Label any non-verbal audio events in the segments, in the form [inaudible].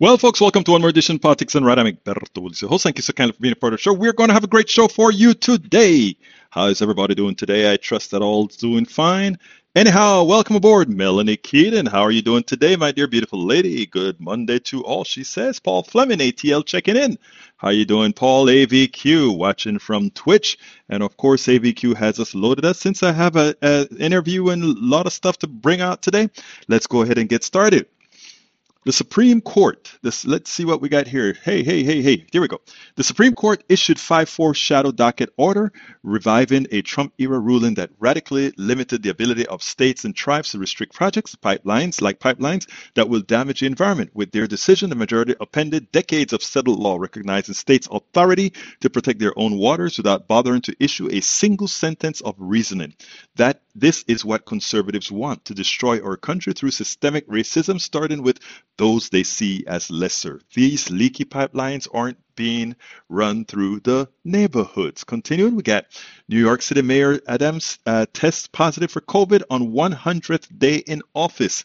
Well, folks, welcome to one more edition of Politics Done Right. I'm Egberto your. Thank you so kindly for being a part of the show. We're going to have a great show for you today. How is everybody doing today? I trust that all's doing fine. Anyhow, welcome aboard, Melanie Keaton. How are you doing today, my dear beautiful lady? Good Monday to all, she says. Paul Fleming, ATL, checking in. How you doing, Paul? AVQ, watching from Twitch. And of course, AVQ has us loaded up. Since I have an interview and a lot of stuff to bring out today, let's go ahead and get started. The Supreme Court, this, let's see what we got here. Hey, hey, hey, hey, here we go. The Supreme Court issued 5-4 shadow docket order reviving a Trump era ruling that radically limited the ability of states and tribes to restrict projects, pipelines, like pipelines, that will damage the environment. With their decision, the majority appended decades of settled law recognizing states' authority to protect their own waters without bothering to issue a single sentence of reasoning. That this is what conservatives want to destroy our country through systemic racism, starting with those they see as lesser. These leaky pipelines aren't being run through the neighborhoods. Continuing, we got New York City Mayor Adams uh, tests positive for COVID on 100th day in office.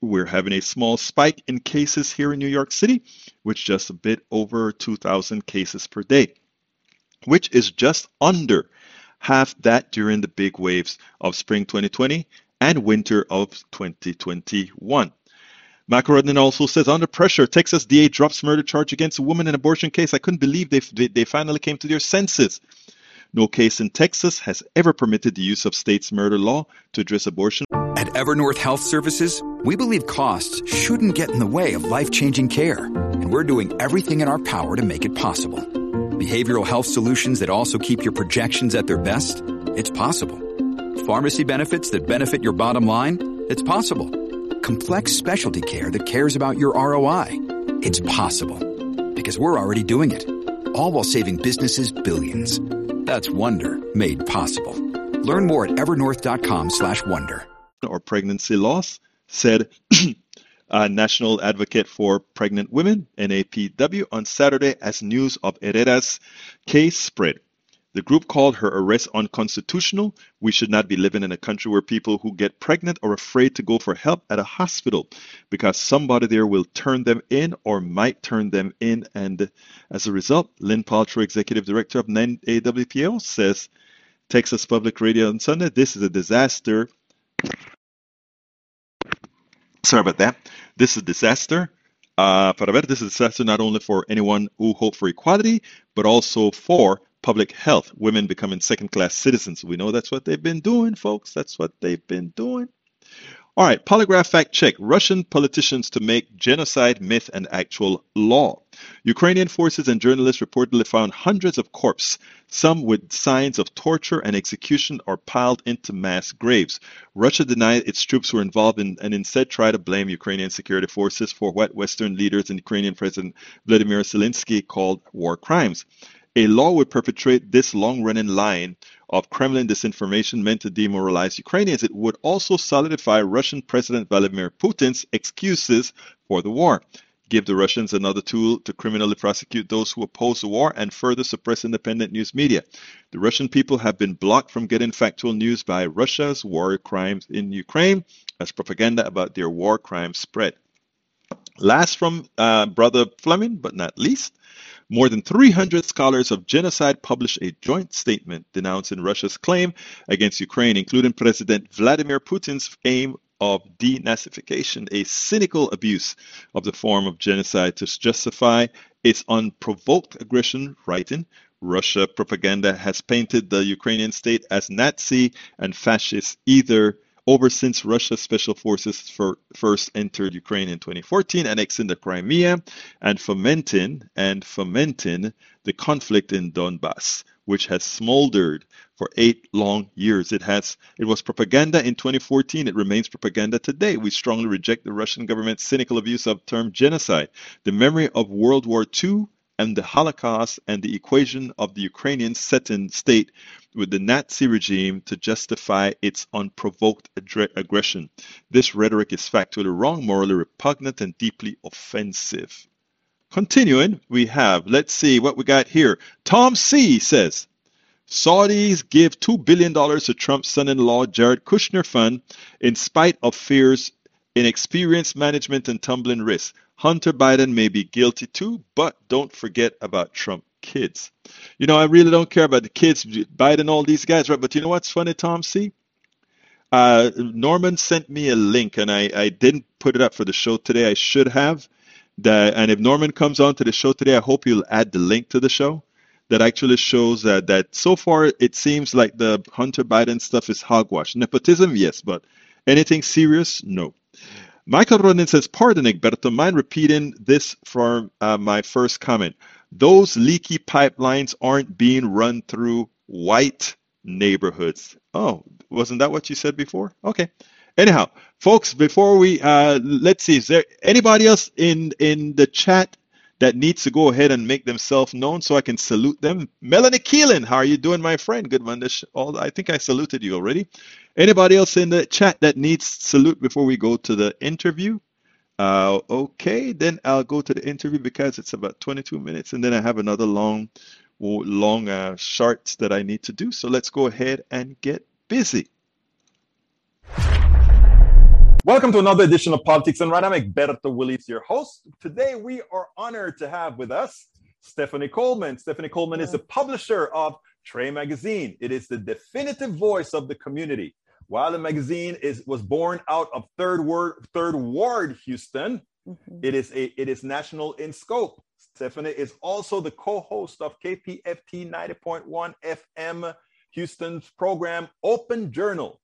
We're having a small spike in cases here in New York City, which just a bit over 2,000 cases per day, which is just under half that during the big waves of spring 2020 and winter of 2021. McElrodden also says, under pressure, Texas DA drops murder charge against a woman in abortion case. I couldn't believe they, they, they finally came to their senses. No case in Texas has ever permitted the use of state's murder law to address abortion. At Evernorth Health Services, we believe costs shouldn't get in the way of life changing care, and we're doing everything in our power to make it possible. Behavioral health solutions that also keep your projections at their best? It's possible. Pharmacy benefits that benefit your bottom line? It's possible complex specialty care that cares about your ROI. It's possible because we're already doing it, all while saving businesses billions. That's Wonder made possible. Learn more at evernorth.com/wonder. Or pregnancy loss said [clears throat] a national advocate for pregnant women NAPW on Saturday as news of Herrera's case spread. The group called her arrest unconstitutional. We should not be living in a country where people who get pregnant are afraid to go for help at a hospital because somebody there will turn them in or might turn them in. And as a result, Lynn Paltrow, executive director of NAWPO, says Texas Public Radio on Sunday, this is a disaster. Sorry about that. This is a disaster. Uh, para ver, this is a disaster not only for anyone who hope for equality, but also for public health, women becoming second class citizens. We know that's what they've been doing, folks. That's what they've been doing. All right, polygraph fact check Russian politicians to make genocide myth an actual law. Ukrainian forces and journalists reportedly found hundreds of corpses, some with signs of torture and execution, are piled into mass graves. Russia denied its troops were involved in, and instead tried to blame Ukrainian security forces for what Western leaders and Ukrainian President Vladimir Zelensky called war crimes. A law would perpetrate this long running line of Kremlin disinformation meant to demoralize Ukrainians. It would also solidify Russian President Vladimir Putin's excuses for the war, give the Russians another tool to criminally prosecute those who oppose the war, and further suppress independent news media. The Russian people have been blocked from getting factual news by Russia's war crimes in Ukraine as propaganda about their war crimes spread. Last from uh, Brother Fleming, but not least, more than 300 scholars of genocide published a joint statement denouncing Russia's claim against Ukraine, including President Vladimir Putin's aim of denazification, a cynical abuse of the form of genocide to justify its unprovoked aggression, writing, Russia propaganda has painted the Ukrainian state as Nazi and fascist either over since Russia's special forces for, first entered Ukraine in 2014, annexing the Crimea and fomenting and fomenting the conflict in Donbass, which has smoldered for eight long years. It has it was propaganda in 2014. It remains propaganda today. We strongly reject the Russian government's cynical abuse of the term genocide. The memory of World War II and the Holocaust and the equation of the Ukrainian set-in state with the Nazi regime to justify its unprovoked aggression. This rhetoric is factually wrong, morally repugnant, and deeply offensive. Continuing, we have, let's see what we got here. Tom C says, Saudis give $2 billion to Trump's son in law Jared Kushner fund in spite of fears inexperienced management and tumbling risks. Hunter Biden may be guilty too, but don't forget about Trump kids. You know, I really don't care about the kids, Biden, all these guys, right? But you know what's funny, Tom C? Uh, Norman sent me a link, and I, I didn't put it up for the show today. I should have. That, and if Norman comes on to the show today, I hope you'll add the link to the show that actually shows that so far it seems like the Hunter Biden stuff is hogwash. Nepotism, yes, but anything serious, no. Michael Rodin says, Pardon, Egberto, mind repeating this from uh, my first comment. Those leaky pipelines aren't being run through white neighborhoods. Oh, wasn't that what you said before? Okay. Anyhow, folks, before we uh, let's see, is there anybody else in in the chat that needs to go ahead and make themselves known so I can salute them? Melanie Keelan, how are you doing, my friend? Good one. All I think I saluted you already. Anybody else in the chat that needs salute before we go to the interview? Uh, okay, then I'll go to the interview because it's about 22 minutes, and then I have another long, long uh, charts that I need to do. So let's go ahead and get busy. Welcome to another edition of Politics Done Right. I'm Egberto Willis, your host. Today we are honored to have with us Stephanie Coleman. Stephanie Coleman is the publisher of Tre Magazine. It is the definitive voice of the community. While the magazine is was born out of Third Ward, Third Ward, Houston, mm-hmm. it is a it is national in scope. Stephanie is also the co-host of KPFT 90.1 FM Houston's program Open Journal.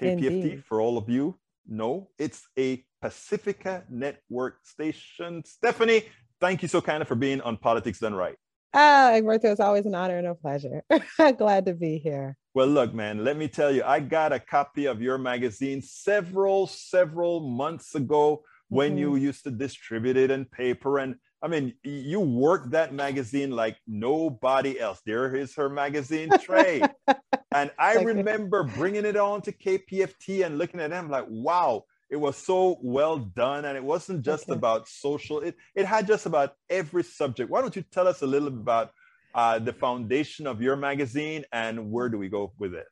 KPFT, Indeed. for all of you know, it's a Pacifica Network station. Stephanie, thank you so kind of for being on Politics Done Right. Ah, Egberto, it's always an honor and a pleasure. [laughs] Glad to be here. Well, look, man, let me tell you, I got a copy of your magazine several, several months ago when mm-hmm. you used to distribute it in paper. And I mean, you worked that magazine like nobody else. There is her magazine Tre. [laughs] and I remember bringing it on to KPFT and looking at them like, wow, it was so well done and it wasn't just okay. about social it, it had just about every subject why don't you tell us a little bit about uh, the foundation of your magazine and where do we go with it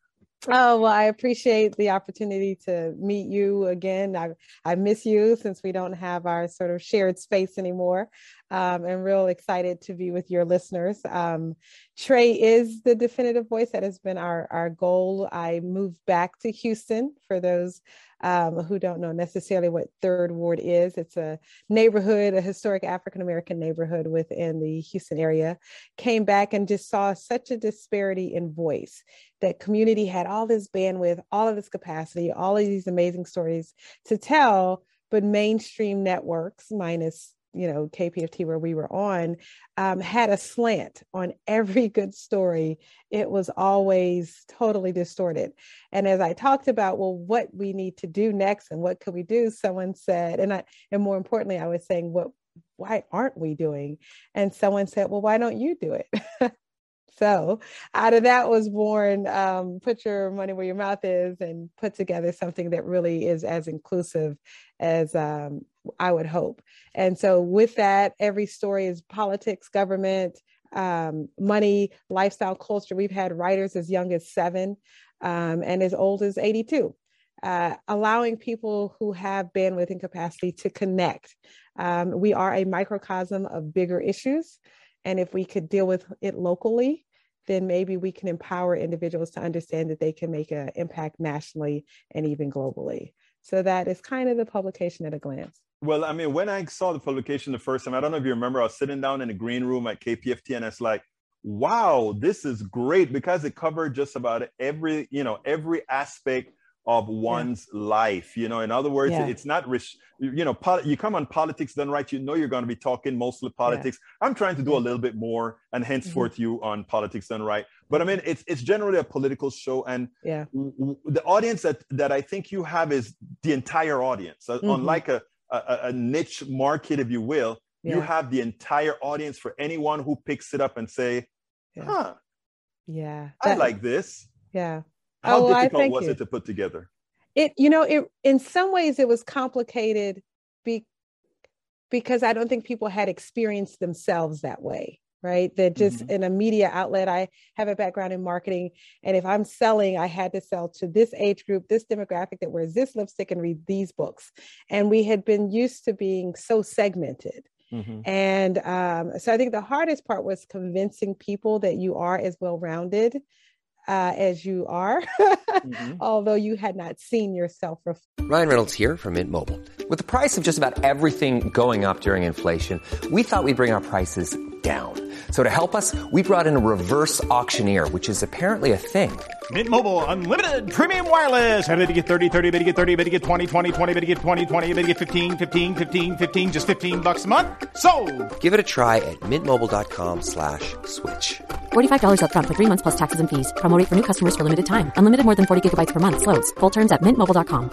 Oh well, I appreciate the opportunity to meet you again. I I miss you since we don't have our sort of shared space anymore. Um, I'm real excited to be with your listeners. Um, Tre is the definitive voice that has been our our goal. I moved back to Houston for those um, who don't know necessarily what Third Ward is. It's a neighborhood, a historic African American neighborhood within the Houston area. Came back and just saw such a disparity in voice. That community had all this bandwidth, all of this capacity, all of these amazing stories to tell, but mainstream networks, minus you know KPFT where we were on um, had a slant on every good story. It was always totally distorted. And as I talked about, well, what we need to do next and what could we do, someone said, and I and more importantly, I was saying, what why aren't we doing? And someone said, well, why don't you do it? [laughs] So out of that was born um, put your money where your mouth is and put together something that really is as inclusive as um, I would hope. And so with that, every story is politics, government, um, money, lifestyle, culture. We've had writers as young as seven um, and as old as 82. Uh, allowing people who have bandwidth and capacity to connect. Um, we are a microcosm of bigger issues. And if we could deal with it locally, then maybe we can empower individuals to understand that they can make an impact nationally and even globally. So that is kind of the publication at a glance. Well, I mean, when I saw the publication the first time, I don't know if you remember, I was sitting down in the green room at KPFT and it's like, wow, this is great because it covered just about every, you know, every aspect of one's yeah. life you know? In other words yeah. it's not you know pol- you come on politics done right you know you're going to be talking mostly politics. Yeah. i'm trying to do a little bit more and henceforth mm-hmm. you on politics done right? But i mean it's it's generally a political show and yeah. w- w- the audience that that i think you have is the entire audience. Mm-hmm. unlike a, a, a niche market if you will you have the entire audience for anyone who picks it up and say huh. Yeah. I like this. Yeah how oh, difficult was you. it to put together? It, you know, it in some ways it was complicated be, because I don't think people had experienced themselves that way. right? That just mm-hmm. in a media outlet, I have a background in marketing. And if I'm selling, I had to sell to this age group, this demographic that wears this lipstick and read these books. And we had been used to being so segmented. Mm-hmm. And um, so I think the hardest part was convincing people that you are as well rounded uh, as you are, mm-hmm. [laughs] although you had not seen yourself. Ref- Ryan Reynolds here from Mint Mobile. With the price of just about everything going up during inflation, we thought we'd bring our prices down. So to help us, we brought in a reverse auctioneer, which is apparently a thing. Mint Mobile unlimited premium wireless. Ready to get 30, 30, bit to get 30, bit to get 20, 20, 20, bit to get 20, 20, bit to get 15, 15, 15, 15 just 15 bucks a month. So, Give it a try at mintmobile.com/switch. slash $45 up front for 3 months plus taxes and fees. Promo for new customers for limited time. Unlimited more than 40 gigabytes per month slows. Full terms at mintmobile.com.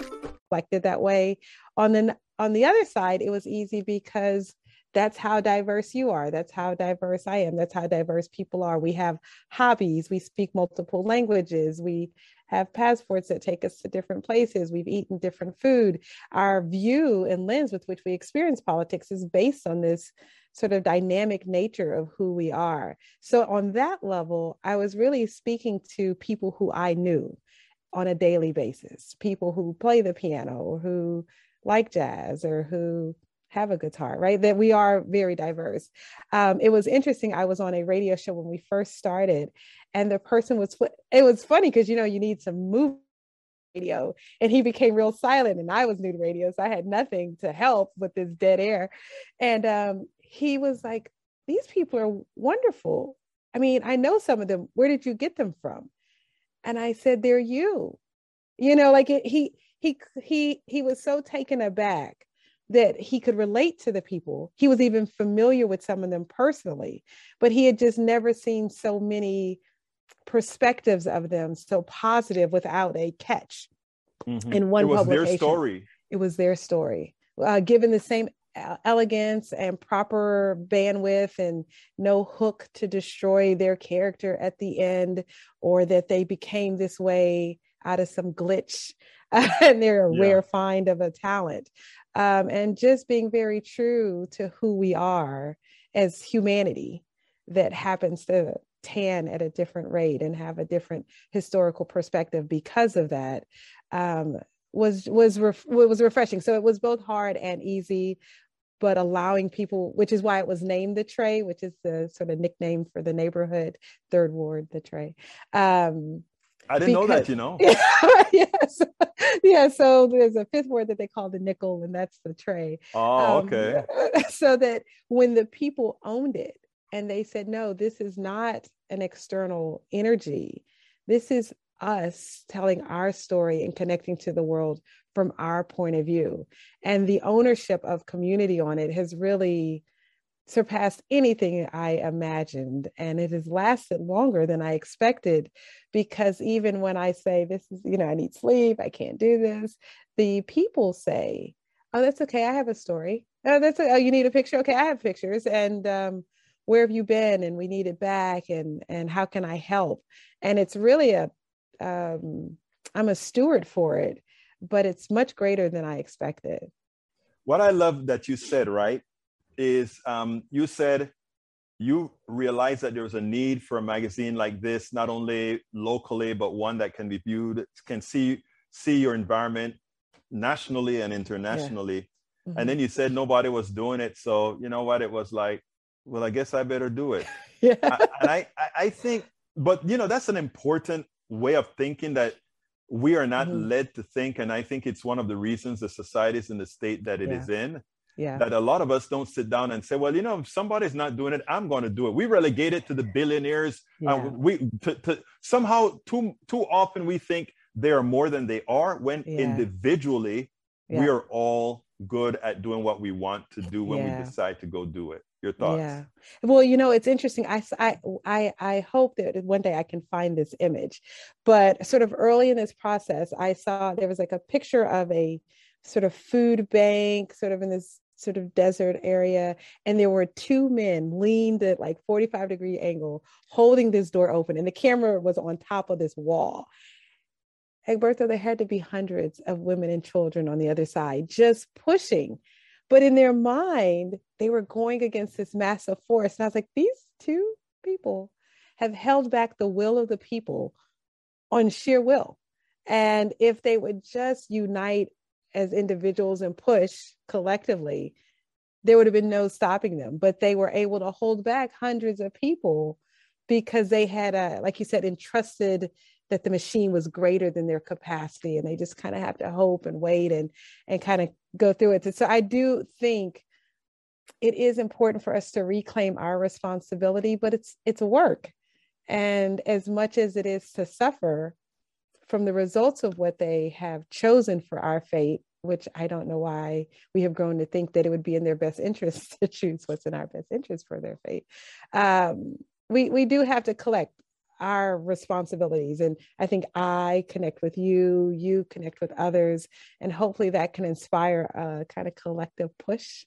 Like that way. On the on the other side, it was easy because that's how diverse you are. That's how diverse I am. That's how diverse people are. We have hobbies. We speak multiple languages. We have passports that take us to different places. We've eaten different food. Our view and lens with which we experience politics is based on this sort of dynamic nature of who we are. So, on that level, I was really speaking to people who I knew on a daily basis people who play the piano who like jazz or who have a guitar, right? That we are very diverse. Um, it was interesting. I was on a radio show when we first started, and the person was, it was funny because, you know, you need some move radio and he became real silent and i was new to radio so i had nothing to help with this dead air and um, he was like these people are wonderful i mean i know some of them where did you get them from and i said they're you you know like it, he he he he was so taken aback that he could relate to the people. He was even familiar with some of them personally, but he had just never seen so many perspectives of them so positive without a catch mm-hmm. in one it was publication. Their story. It was their story. Uh, given the same elegance and proper bandwidth and no hook to destroy their character at the end or that they became this way out of some glitch [laughs] and they're a yeah. rare find of a talent um, and just being very true to who we are as humanity that happens to tan at a different rate and have a different historical perspective because of that um, was was ref- was refreshing. So it was both hard and easy, but allowing people, which is why it was named the Tre, which is the sort of nickname for the neighborhood, Third Ward, the Tre. Um, I didn't because, know that, you know. [laughs] [laughs] yes. yeah. So there's a Fifth Ward that they call the nickel, and that's the Tre. Oh, um, okay. [laughs] So that when the people owned it and they said, no, this is not an external energy, this is us telling our story and connecting to the world from our point of view. And the ownership of community on it has really surpassed anything I imagined. And it has lasted longer than I expected because even when I say, This is, you know, I need sleep, I can't do this, the people say, Oh, that's okay. I have a story. Oh, that's a, oh, you need a picture. Okay, I have pictures. And um, where have you been? And we need it back. And and how can I help? And it's really a, um, I'm a steward for it, but it's much greater than I expected. What I love that you said, right? Is um, you said you realized that there was a need for a magazine like this, not only locally, but one that can be viewed, can see see your environment nationally and internationally. Yeah. Mm-hmm. And then you said nobody was doing it. So you know what? It was like, well, I guess I better do it. [laughs] yeah. I, and I, I think, but you know, that's an important way of thinking that we are not mm-hmm. led to think. And I think it's one of the reasons the society is in the state that it yeah. is in yeah. that a lot of us don't sit down and say, well, you know, if somebody's not doing it, I'm going to do it. We relegate it to the billionaires. Yeah. Uh, we to, to, somehow too too often we think they are more than they are when yeah. individually we are all good at doing what we want to do when we decide to go do it. Your thoughts? Yeah. Well, you know, it's interesting. I, I, I hope that one day I can find this image, but sort of early in this process, I saw there was like a picture of a sort of food bank, sort of in this sort of desert area. And there were two men leaned at like 45 degree angle, holding this door open. And the camera was on top of this wall. Egberto, there had to be hundreds of women and children on the other side, just pushing, But in their mind, they were going against this massive force. And I was like, these two people have held back the will of the people on sheer will. And if they would just unite as individuals and push collectively, there would have been no stopping them. But they were able to hold back hundreds of people because they had a, like you said, entrusted that the machine was greater than their capacity. And they just kind of have to hope and wait and and kind of go through it. So I do think it is important for us to reclaim our responsibility, but it's it's work. And as much as it is to suffer from the results of what they have chosen for our fate, which I don't know why we have grown to think that it would be in their best interest [laughs] to choose what's in our best interest for their fate. Um, we we do have to collect our responsibilities, and I think I connect with you, you connect with others, and hopefully that can inspire a kind of collective push.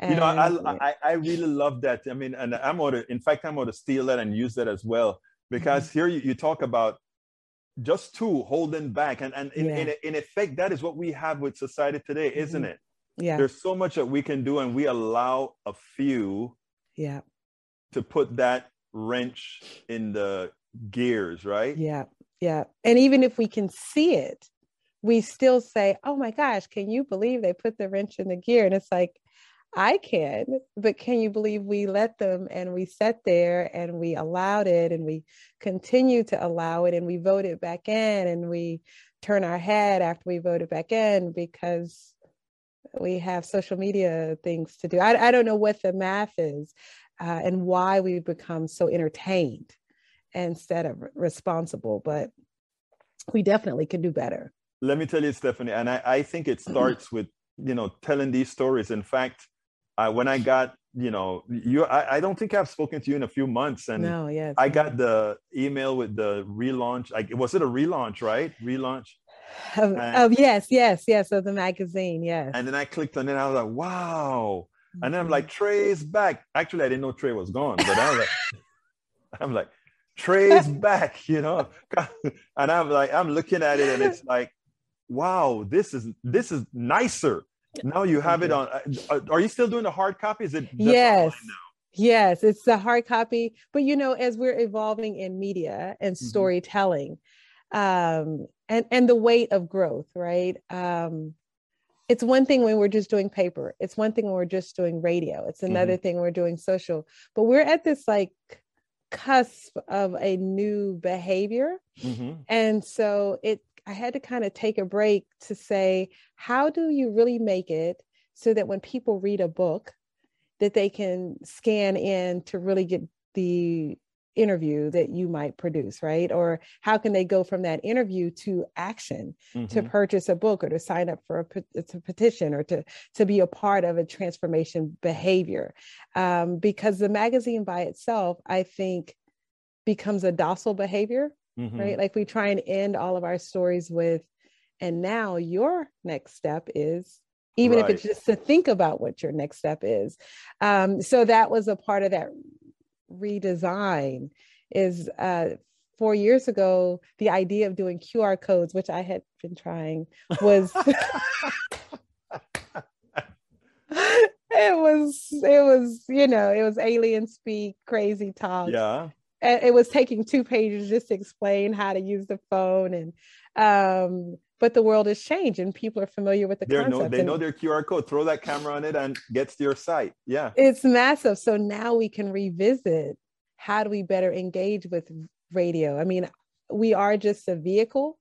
And, you know, I, I, I really love that. I mean, and I'm going to, in fact, I'm going to steal that and use that as well because mm-hmm. here you, you talk about just two holding back. And, and in, yeah. in, in, effect that is what we have with society today mm-hmm. isn't it? Yeah. There's so much that we can do and we allow a few yeah. to put that wrench in the gears right? Yeah. Yeah. And even if we can see it we still say oh my gosh can you believe they put the wrench in the gear? And it's like I can, but can you believe we let them and we sat there and we allowed it and we continue to allow it and we voted back in and we turn our head after we voted back in because we have social media things to do. I, I don't know what the math is uh, and why we become so entertained instead of responsible, but we definitely can do better. Let me tell you, Stephanie, and I, I think it starts [clears throat] with you know telling these stories. In fact, uh, when I got, you know, you, I, I, don't think I've spoken to you in a few months, and no, yeah, I got the email with the relaunch. Like, was it a relaunch, right? Relaunch. Of, of yes, yes, yes, of the magazine, yes. And then I clicked on it. I was like, wow. And then I'm like, mm-hmm. Tre's back. Actually, I didn't know Tre was gone, but I was like, [laughs] I'm like, Tre's [laughs] back, you know. [laughs] and I'm like, I'm looking at it, and it's like, wow, this is this is nicer now you have it on. Uh, uh, are you still doing the hard copy? Is it yes? Yes, it's the hard copy. But you know, as we're evolving in media and mm-hmm. storytelling, mm-hmm. um, and and the weight of growth, right? Um, it's one thing when we're just doing paper. It's one thing when we're just doing radio. It's another mm-hmm. thing we're doing social. But we're at this like cusp of a new behavior, mm-hmm. and so it I had to kind of take a break to say, how do you really make it so that when people read a book, that they can scan in to really get the interview that you might produce, right? Or how can they go from that interview to action mm-hmm. to purchase a book or to sign up for a, to petition or to, to be a part of a transformation behavior? Um, because the magazine by itself, I think, becomes a docile behavior mm-hmm. right? Like we try and end all of our stories with, and now your next step is, even right. if it's just to think about what your next step is. Um, so that was a part of that redesign is uh, four years ago, the idea of doing QR codes, which I had been trying, was [laughs] [laughs] it was it was you know it was alien speak, crazy talk. Yeah it was taking two pages just to explain how to use the phone and um, but the world has changed and people are familiar with the They're concept. They know their QR code. Throw that camera on it and gets to your site. Yeah. It's massive. So now we can revisit how do we better engage with radio? I mean, we are just a vehicle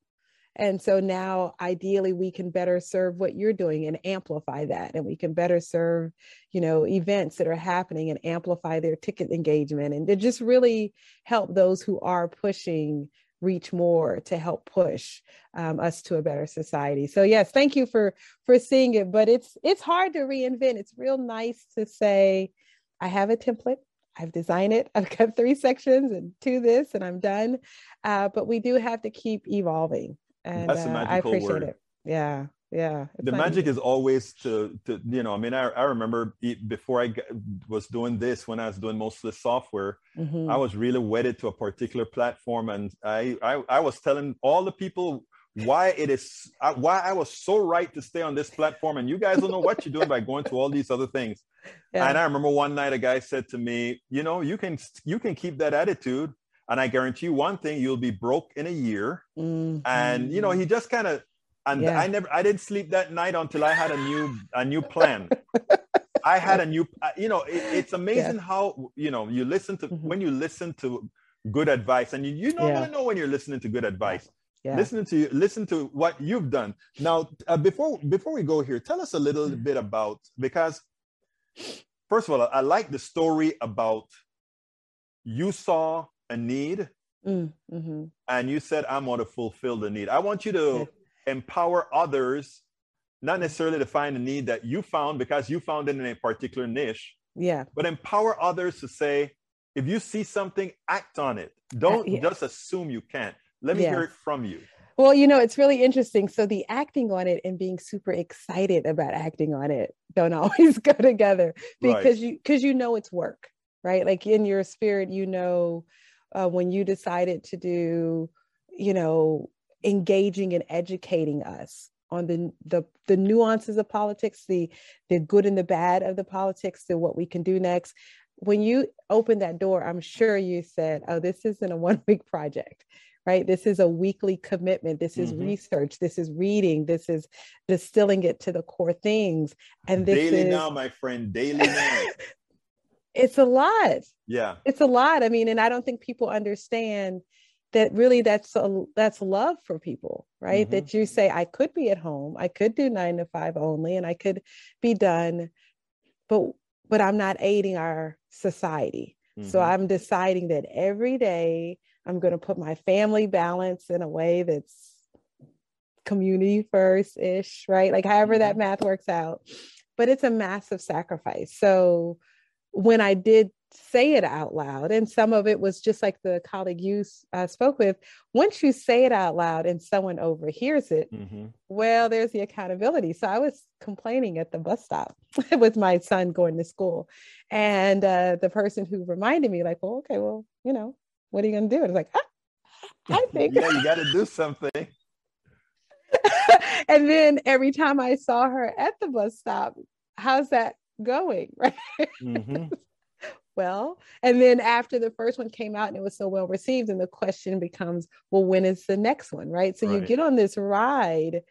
and so now ideally we can better serve what you're doing and amplify that. And we can better serve, you know, events that are happening and amplify their ticket engagement and to just really help those who are pushing reach more to help push um, us to a better society so yes thank you for for seeing it but it's it's hard to reinvent it's real nice to say i have a template I've designed it. [laughs] I've got three sections and two this, and I'm done. Uh, but we do have to keep evolving and That's uh, I appreciate word. it. Yeah, yeah. The magic is always to, to you know. I mean, I, I remember before I was doing this, when I was doing most of the software, mm-hmm. I was really wedded to a particular platform, and I, I I was telling all the people why it is uh, why I was so right to stay on this platform, and you guys don't know what you're doing by going to all these other things. [laughs] Yeah. And I remember one night a guy said to me, "You know, you can you can keep that attitude, and I guarantee you one thing: you'll be broke in a year." Mm-hmm. And you know, he just kind of and yeah. I never I didn't sleep that night until I had a new a new plan. I had a new, uh, you know, it, it's amazing yeah. how you know you listen to mm-hmm. when you listen to good advice, and you you know yeah. know when you're listening to good advice. Yeah. Listening to you, listen to what you've done now. Uh, before before we go here, tell us a little mm-hmm. bit about because first of all, I like the story about you saw a need mm, mm-hmm. and you said, I'm going to fulfill the need. I want you to empower others not necessarily to find a need that you found because you found it in a particular niche. Yeah. But empower others to say, if you see something, act on it. Don't uh, yeah. just assume you can't. Let me yeah. hear it from you. Well, you know, it's really interesting. So the acting on it and being super excited about acting on it don't [laughs] always go together because right. you because you know it's work, right? Like in your spirit, you know, uh, when you decided to do, you know, engaging and educating us on the, the the nuances of politics, the the good and the bad of the politics, to what we can do next. When you opened that door, I'm sure you said, "Oh, this isn't a [laughs] one week project." Right? This is a weekly commitment. This is mm-hmm. research. This is reading. This is distilling it to the core things. And this daily is now, my friend, daily now. [laughs] it's a lot. Yeah. It's a lot. I mean, and I don't think people understand that really that's a, that's love for people right mm-hmm. that you say i could be at home i could do nine to five only and i could be done but but i'm not aiding our society mm-hmm. so i'm deciding that every day i'm going to put my family balance in a way that's community first ish right like however mm-hmm. that math works out but it's a massive sacrifice so when i did say it out loud. And some of it was just like the colleague you uh, spoke with. Once you say it out loud and someone overhears it, mm-hmm. well, there's the accountability. So I was complaining at the bus stop [laughs] with my son going to school. And uh, the person who reminded me, like, well, okay, well, you know, what are you going to do? And I was like, ah, I [laughs] think. yeah, you got to do something. [laughs] and then every time I saw her at the bus stop, how's that going? [laughs] Right. Mm-hmm well. And then after the first one came out and it was so well received, and the question becomes, well, when is the next one? Right. So right. you get on this ride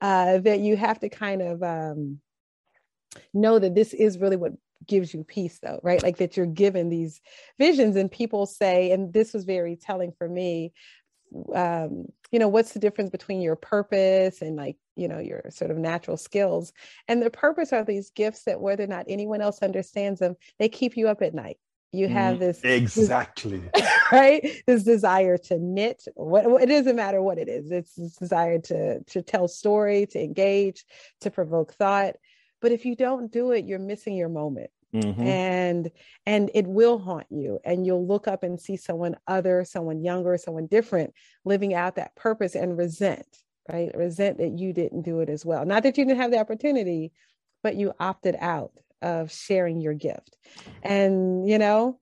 uh, that you have to kind of um, know that this is really what gives you peace though right like that you're given these visions and people say and this was very telling for me um, you know what's the difference between your purpose and like you know your sort of natural skills? And the purpose are these gifts that whether or not anyone else understands them they keep you up at night. You have mm, this exactly. [laughs] right? This desire to knit. What it doesn't matter what it is. It's this desire to to tell story to engage to provoke thought. But if you don't do it you're missing your moment Mm-hmm. and and it will haunt you and you'll look up and see someone other someone younger someone different living out that purpose and resent right? Resent that you didn't do it as well. Not that you didn't have the opportunity but you opted out of sharing your gift. And you know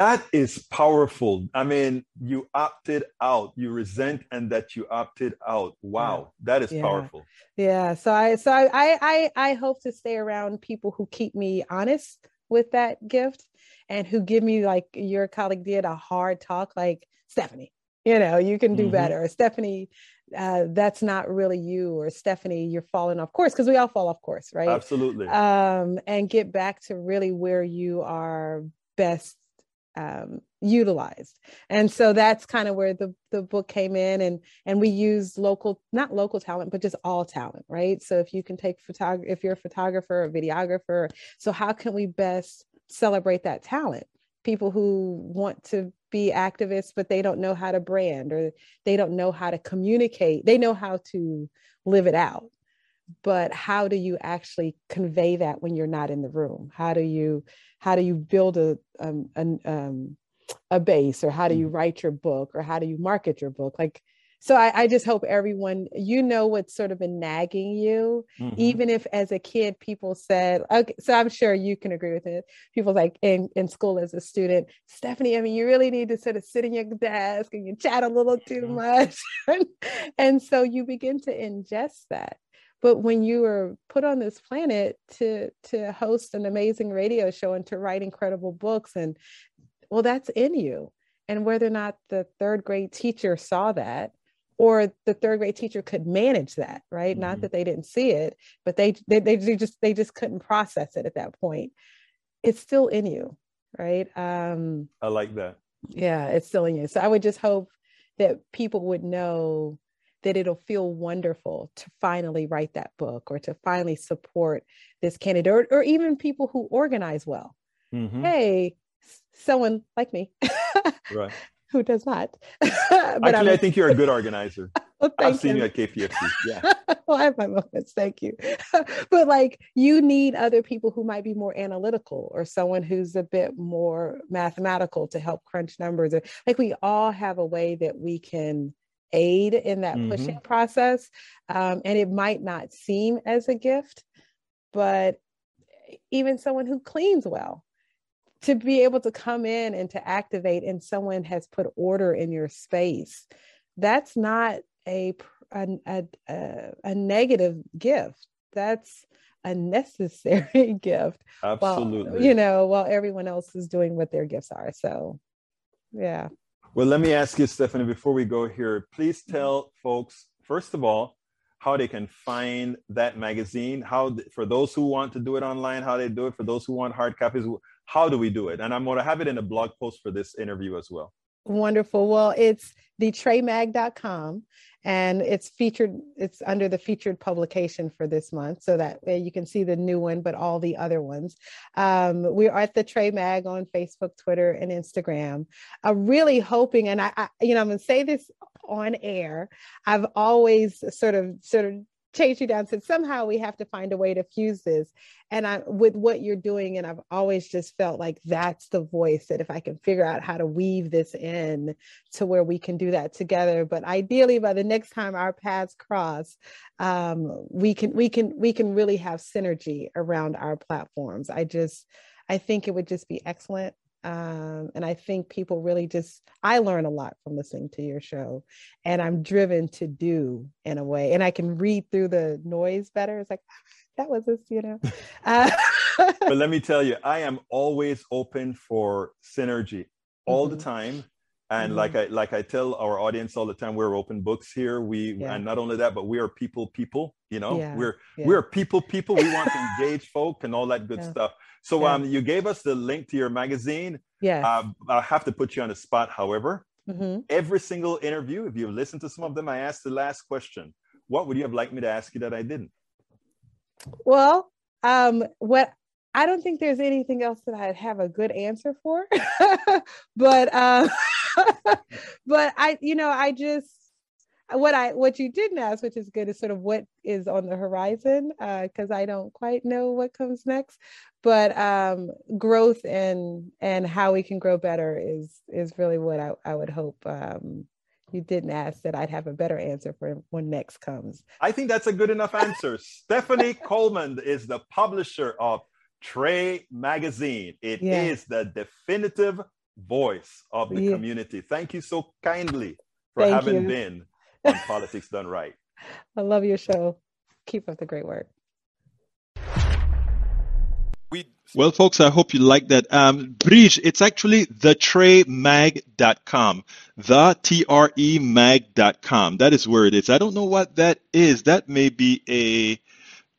that is powerful. I mean, you opted out, you resent and that you opted out. Wow, yeah. that is yeah. powerful. Yeah. So I so I I I hope to stay around people who keep me honest with that gift and who give me like your colleague did a hard talk like Stephanie, you know, you can do mm-hmm. better. Or Stephanie, uh, that's not really you or Stephanie, you're falling off course because we all fall off course, right? Absolutely. Um, and get back to really where you are best um, utilized. And so that's kind of where the, the book came in and and we use local not local talent but just all talent right? So if you can take photography if you're a photographer or videographer so how can we best celebrate that talent? People who want to be activists but they don't know how to brand or they don't know how to communicate. They know how to live it out but how do you actually convey that when you're not in the room? How do you how do you build a um, an, um, a base or how do you mm-hmm. write your book or how do you market your book? Like so I, I, just hope everyone you know what's sort of been nagging you mm-hmm. even if as a kid people said okay so i'm sure you can agree with it. People like in, in school as a student stephanie i mean you really need to sort of sit in your desk and you chat a little too much. [laughs] And so you begin to ingest that but when you were put on this planet to to host an amazing radio show and to write incredible books and well that's in you. And whether or not the third grade teacher saw that or the third grade teacher could manage that right? Mm-hmm. not that they didn't see it but they, they they just they just couldn't process it at that point. It's still in you right? Um i like that. yeah it's still in you. So i would just hope that people would know that it'll feel wonderful to finally write that book or to finally support this candidate or, or even people who organize well mm-hmm. hey someone like me right [laughs] who does not. [laughs] Actually, I think you're a good [laughs] organizer. well, I've seen you. you at KPFT. Yeah. well, I have my moments. Thank you. but like, you need other people who might be more analytical or someone who's a bit more mathematical to help crunch numbers. Or, like, we all have a way that we can aid in that mm-hmm. pushing process. Um, and it might not seem as a gift, but even someone who cleans well to be able to come in and to activate and someone has put order in your space that's not a a, a, a negative gift that's a necessary [laughs] gift absolutely while, you know while everyone else is doing what their gifts are so yeah well let me ask you stephanie before we go here please tell folks first of all how they can find that magazine how for those who want to do it online how they do it for those who want hard copies how do we do it? And I'm going to have it in a blog post for this interview as well. Wonderful. Well, it's thetremag.com and it's featured, it's under the featured publication for this month. So that way you can see the new one, but all the other ones. Um, we're at the Tre Mag on Facebook, Twitter, and Instagram. I'm really hoping, and I, I you know, I'm going to say this on air. I've always sort of, sort of chase you down. Said somehow we have to find a way to fuse this. And i with what you're doing and i've always just felt like that's the voice that if i can figure out how to weave this in to where we can do that together. But ideally by the next time our paths cross um, we can we can we can really have synergy around our platforms. I just i think it would just be excellent um, and I think people really just, I learn a lot from listening to your show and I'm driven to do in a way. And I can read through the noise better. It's like, that was this, you know. [laughs] Uh, but let [laughs] me tell you, I am always open for synergy all mm-hmm. the time. And mm-hmm. like I like I tell our audience all the time, we're open books here. We yeah. and not only that, but we are people people. You know, yeah. we're yeah. we're people people. We want to engage folk and all that good stuff. So yeah. um, you gave us the link to your magazine. Yeah. Uh, I have to put you on the spot. However, mm-hmm. every single interview, if you've listened to some of them, I asked the last question. What would you have liked me to ask you that I didn't? Well, um, what I don't think there's anything else that I'd have a good answer for, [laughs] but uh, [laughs] but I, you know, I just what I what you didn't ask, which is good, is sort of what is on the horizon, because uh, I don't quite know what comes next. But um, growth and and how we can grow better is is really what I, I would hope. Um, you didn't ask that I'd have a better answer for when next comes. I think that's a good enough answer. [laughs] Stephanie Coleman is the publisher of Tre Magazine. It yeah. is the definitive voice of the yeah. community. Thank you so kindly for Thank having you. been on Politics Done Right. [laughs] I love your show. Keep up the great work. We, well, folks, I hope you like that. Um, Bridge, it's actually thetremag.com. The T-R-E mag.com. That is where it is. I don't know what that is. That may be a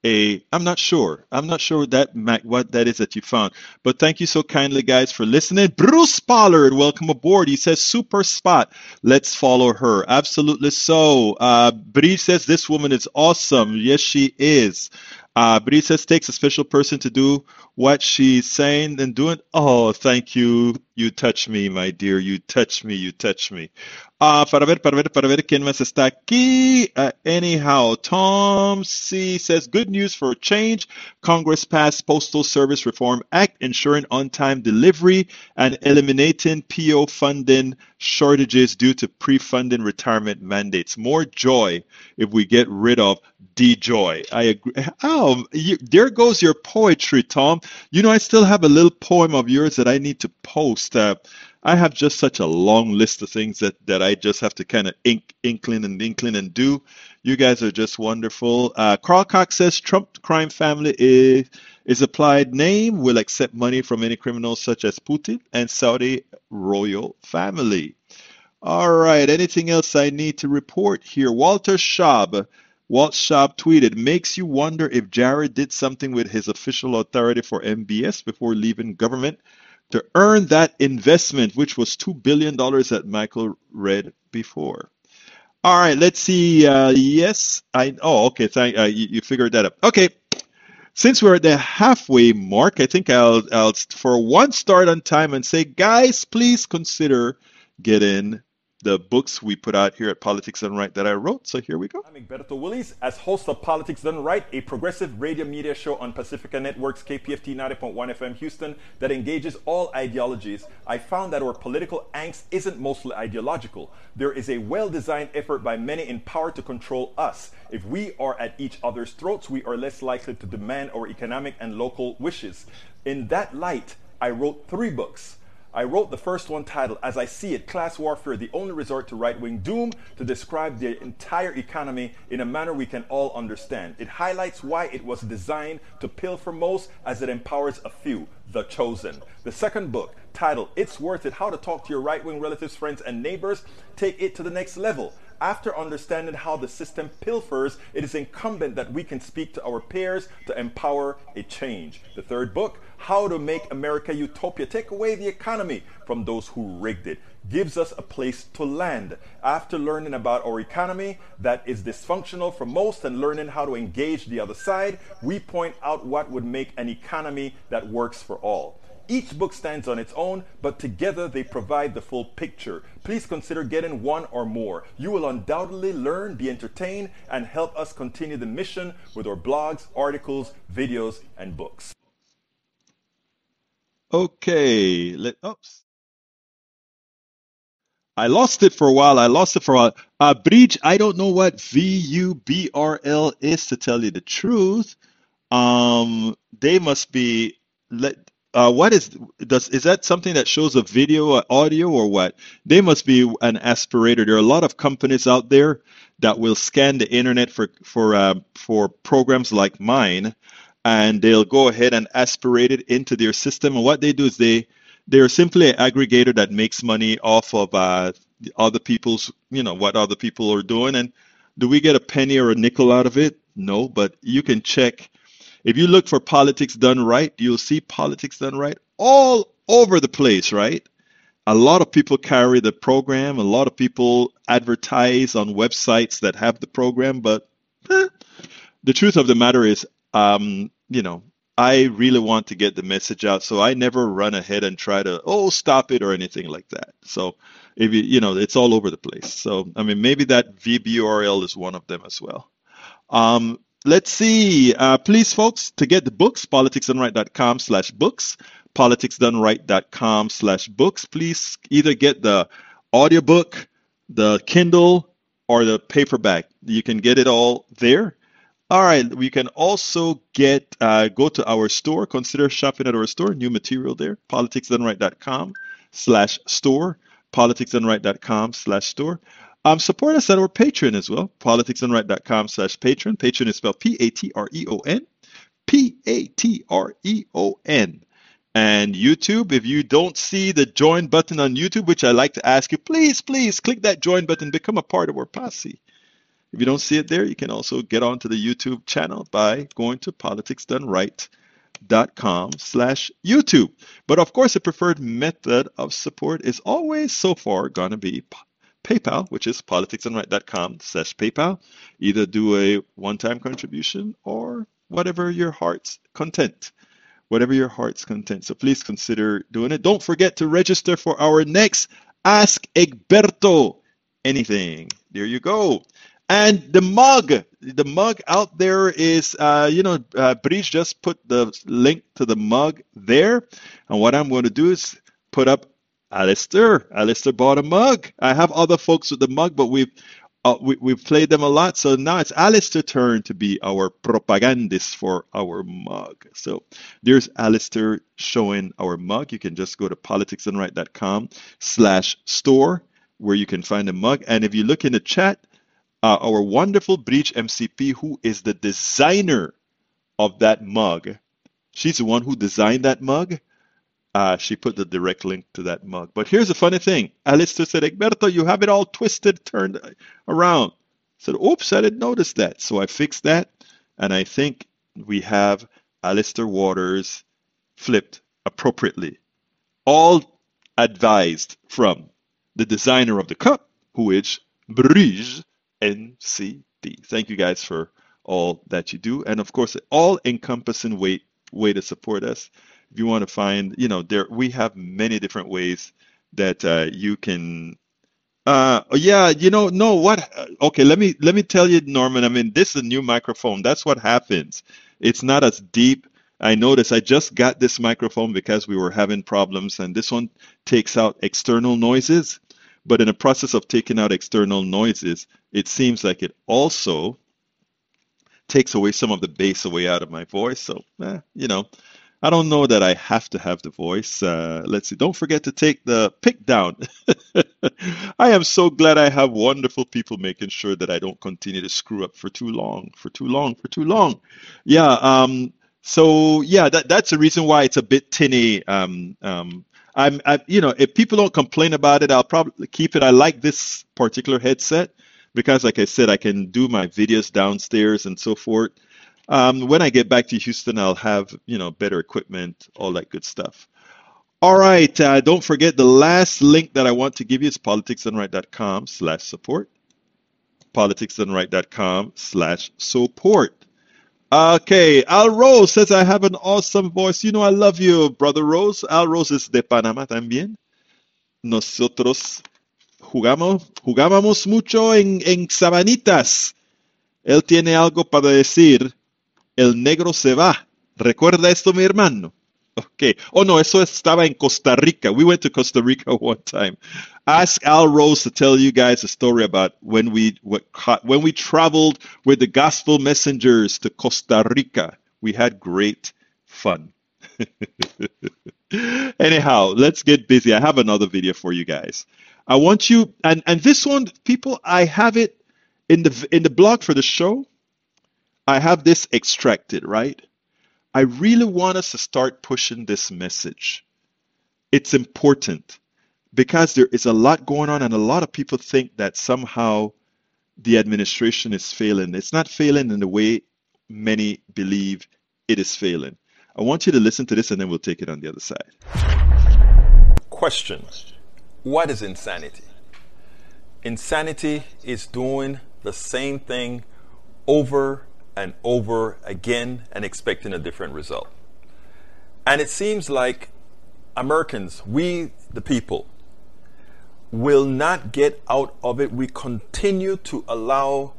a i'm not sure i'm not sure that what that is that you found but thank you so kindly guys for listening bruce pollard welcome aboard he says super spot let's follow her absolutely so uh says this woman is awesome yes she is uh, but he says takes a special person to do what she's saying and doing. Oh, thank you. You touch me, my dear. You touch me. You touch me. Uh, para ver, para ver, para ver quién más está aquí. Uh, anyhow, Tom C says good news for a change. Congress passed Postal Service Reform Act ensuring on-time delivery and eliminating PO funding shortages due to pre-funding retirement mandates. More joy if we get rid of DeJoy. I agree. Oh, you, there goes your poetry, Tom. You know, I still have a little poem of yours that I need to post. Uh, I have just such a long list of things that, that I just have to kind of ink, inkling and inkling and do. You guys are just wonderful. Uh, Carl Cox says Trump crime family is, is applied name will accept money from any criminals such as Putin and Saudi royal family. All right. Anything else I need to report here? Walter Shaub. Walt Shaub tweeted, makes you wonder if Jared did something with his official authority for MBS before leaving government to earn that investment, which was $2 billion that Michael read before. All right, let's see. Uh, yes, I. Oh, okay. Thank uh, you, you. Figured that out. Okay. Since we're at the halfway mark, I think I'll, I'll for one start on time and say, guys, please consider getting the books we put out here at Politics Done Right that I wrote. So here we go. I'm Egberto Willies, as host of Politics Done Right, a progressive radio media show on Pacifica Network's KPFT 90.1 FM Houston that engages all ideologies. I found that our political angst isn't mostly ideological. There is a well designed effort by many in power to control us. If we are at each other's throats, we are less likely to demand our economic and local wishes. In that light, I wrote three books. I wrote the first one titled, As I See It Class Warfare, the Only Resort to Right Wing Doom, to describe the entire economy in a manner we can all understand. It highlights why it was designed to pilfer most as it empowers a few, the chosen. The second book, titled It's Worth It How to Talk to Your Right Wing Relatives, Friends, and Neighbors, take it to the next level. After understanding how the system pilfers, it is incumbent that we can speak to our peers to empower a change. The third book, How to Make America Utopia, take away the economy from those who rigged it, gives us a place to land. After learning about our economy that is dysfunctional for most and learning how to engage the other side, we point out what would make an economy that works for all. Each book stands on its own, but together they provide the full picture. Please consider getting one or more. You will undoubtedly learn, be entertained, and help us continue the mission with our blogs, articles, videos, and books. Okay, let oops. I lost it for a while. I lost it for a while. Uh, Bridge, I don't know what V U B R L is to tell you the truth. Um, they must be let uh, what is does is that something that shows a video, uh, audio, or what? They must be an aspirator. There are a lot of companies out there that will scan the internet for for uh, for programs like mine, and they'll go ahead and aspirate it into their system. And what they do is they they're simply an aggregator that makes money off of uh, other people's, you know, what other people are doing. And do we get a penny or a nickel out of it? No, but you can check if you look for politics done right, you'll see politics done right all over the place, right? A lot of people carry the program. A lot of people advertise on websites that have the program, but eh, the truth of the matter is, um, you know, I really want to get the message out, so I never run ahead and try to oh stop it or anything like that. So if you you know, it's all over the place. So I mean, maybe that VBURL is one of them as well. Um, let's see. Uh, please, folks, to get the books, politicsdoneright.com slash books, politicsdoneright.com slash books. Please either get the audiobook, the Kindle, or the paperback. You can get it all there. All right. We can also get uh, go to our store. Consider shopping at our store. New material there. Politicsdoneright.com slash store. Politicsdoneright.com slash store. Um, support us at our Patreon as well, politicsdoneright.com slash Patreon. Patreon is spelled P-A-T-R-E-O-N. P-A-T-R-E-O-N. And YouTube, if you don't see the join button on YouTube, which I like to ask you, please, please click that join button, become a part of our posse. If you don't see it there, you can also get onto the YouTube channel by going to politicsdoneright.com slash YouTube. But of course, the preferred method of support is always so far going to be PayPal, which is politicsdoneright.com slash PayPal. Either do a one-time contribution or whatever your heart's content. Whatever your heart's content. So please consider doing it. Don't forget to register for our next Ask Egberto Anything. There you go. And the mug, the mug out there is, uh, you know, uh, just put the link to the mug there. And what I'm going to do is put up Alistair. Alistair bought a mug. I have other folks with the mug, but we've uh, we, we've played them a lot. So now it's Alistair's turn to be our propagandist for our mug. So there's Alistair showing our mug. You can just go to politicsdoneright.com slash store where you can find a mug. And if you look in the chat, uh, our wonderful Breach MCP, who is the designer of that mug, she's the one who designed that mug. Uh, she put the direct link to that mug. But here's the funny thing. Alistair said, Egberto, you have it all twisted, turned around. I said, oops, I didn't notice that. So I fixed that. And I think we have Alistair Waters flipped appropriately. All advised from the designer of the cup, who is Brige NCP. Thank you guys for all that you do. And of course, all encompassing way, way to support us if you want to find, you know, there we have many different ways that uh, you can. Uh, yeah, you know, no, what? Okay, let me let me tell you, Norman. I mean, this is a new microphone. That's what happens. It's not as deep. I noticed I just got this microphone because we were having problems, and this one takes out external noises. But in the process of taking out external noises, it seems like it also takes away some of the bass away out of my voice. So, eh, you know, I don't know that I have to have the voice. Uh, let's see. Don't forget to take the pick down. [laughs] I am so glad I have wonderful people making sure that I don't continue to screw up for too long, for too long, for too long. Yeah. Um, so yeah, that, that's the reason why it's a bit tinny. Um, um, I'm, I, you know, if people don't complain about it, I'll probably keep it. I like this particular headset because, like I said, I can do my videos downstairs and so forth. Um, when I get back to Houston, I'll have you know better equipment, all that good stuff. All right, uh, don't forget the last link that I want to give you is politicsdoneright.com slash support. politicsdoneright.com slash support. Okay, Al Rose says I have an awesome voice. You know I love you, brother Rose. Al Rose is de Panamá también. Nosotros jugamos, jugábamos mucho en, en Sabanitas. Él tiene algo para decir. El negro se va. ¿Recuerda esto, mi hermano? Okay. Oh no, eso estaba en Costa Rica. We went to Costa Rica [laughs] one time. Ask Al Rose to tell you guys a story about when we when we traveled with the gospel messengers to Costa Rica. We had great fun. [laughs] Anyhow, let's get busy. I have another video for you guys. I want you and and this one, people, I have it in the in the blog for the show. I have this extracted, right? I really want us to start pushing this message. It's important because there is a lot going on, and a lot of people think that somehow the administration is failing. It's not failing in the way many believe it is failing. I want you to listen to this, and then we'll take it on the other side. Question What is insanity? Insanity is doing the same thing over and over again and expecting a different result. And it seems like Americans, we the people, will not get out of it. We continue to allow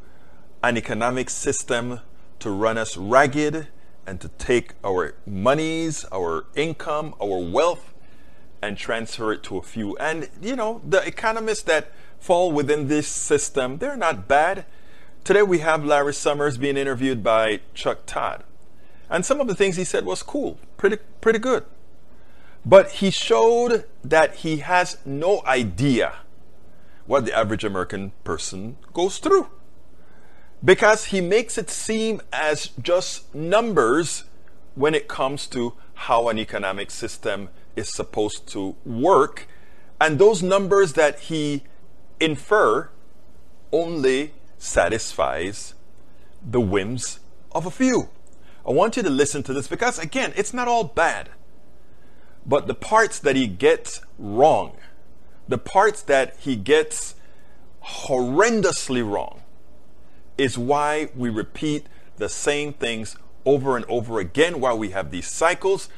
an economic system to run us ragged and to take our monies, our income, our wealth, and transfer it to a few. And, you know, the economists that fall within this system, they're not bad. Today we have Larry Summers being interviewed by Chuck Todd. And some of the things he said was cool, pretty pretty good. But he showed that he has no idea what the average American person goes through. Because he makes it seem as just numbers when it comes to how an economic system is supposed to work. And those numbers that he infer only satisfies the whims of a few. I want you to listen to this because, again, it's not all bad. But the parts that he gets wrong, the parts that he gets horrendously wrong, is why we repeat the same things over and over again, why we have these cycles.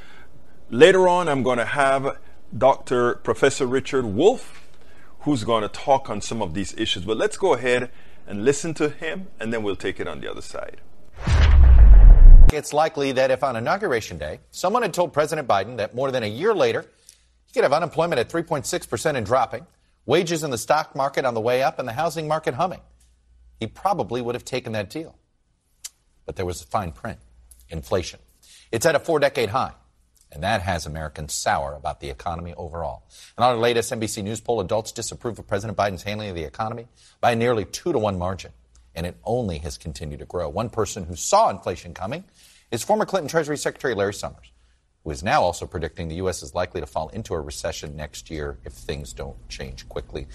Later on, I'm going to have Dr. Professor Richard Wolff, who's going to talk on some of these issues. But let's go ahead and listen to him, and then we'll take it on the other side. It's likely that if on Inauguration Day, someone had told President Biden that more than a year later, he could have unemployment at 3.6% and dropping, wages in the stock market on the way up, and the housing market humming. He probably would have taken that deal. But there was a fine print inflation. It's at a four decade high. And that has Americans sour about the economy overall. In our latest NBC News poll, adults disapprove of President Biden's handling of the economy by a nearly two to one margin. And it only has continued to grow. One person who saw inflation coming is former Clinton Treasury Secretary Larry Summers, who is now also predicting the U.S. is likely to fall into a recession next year if things don't change quickly.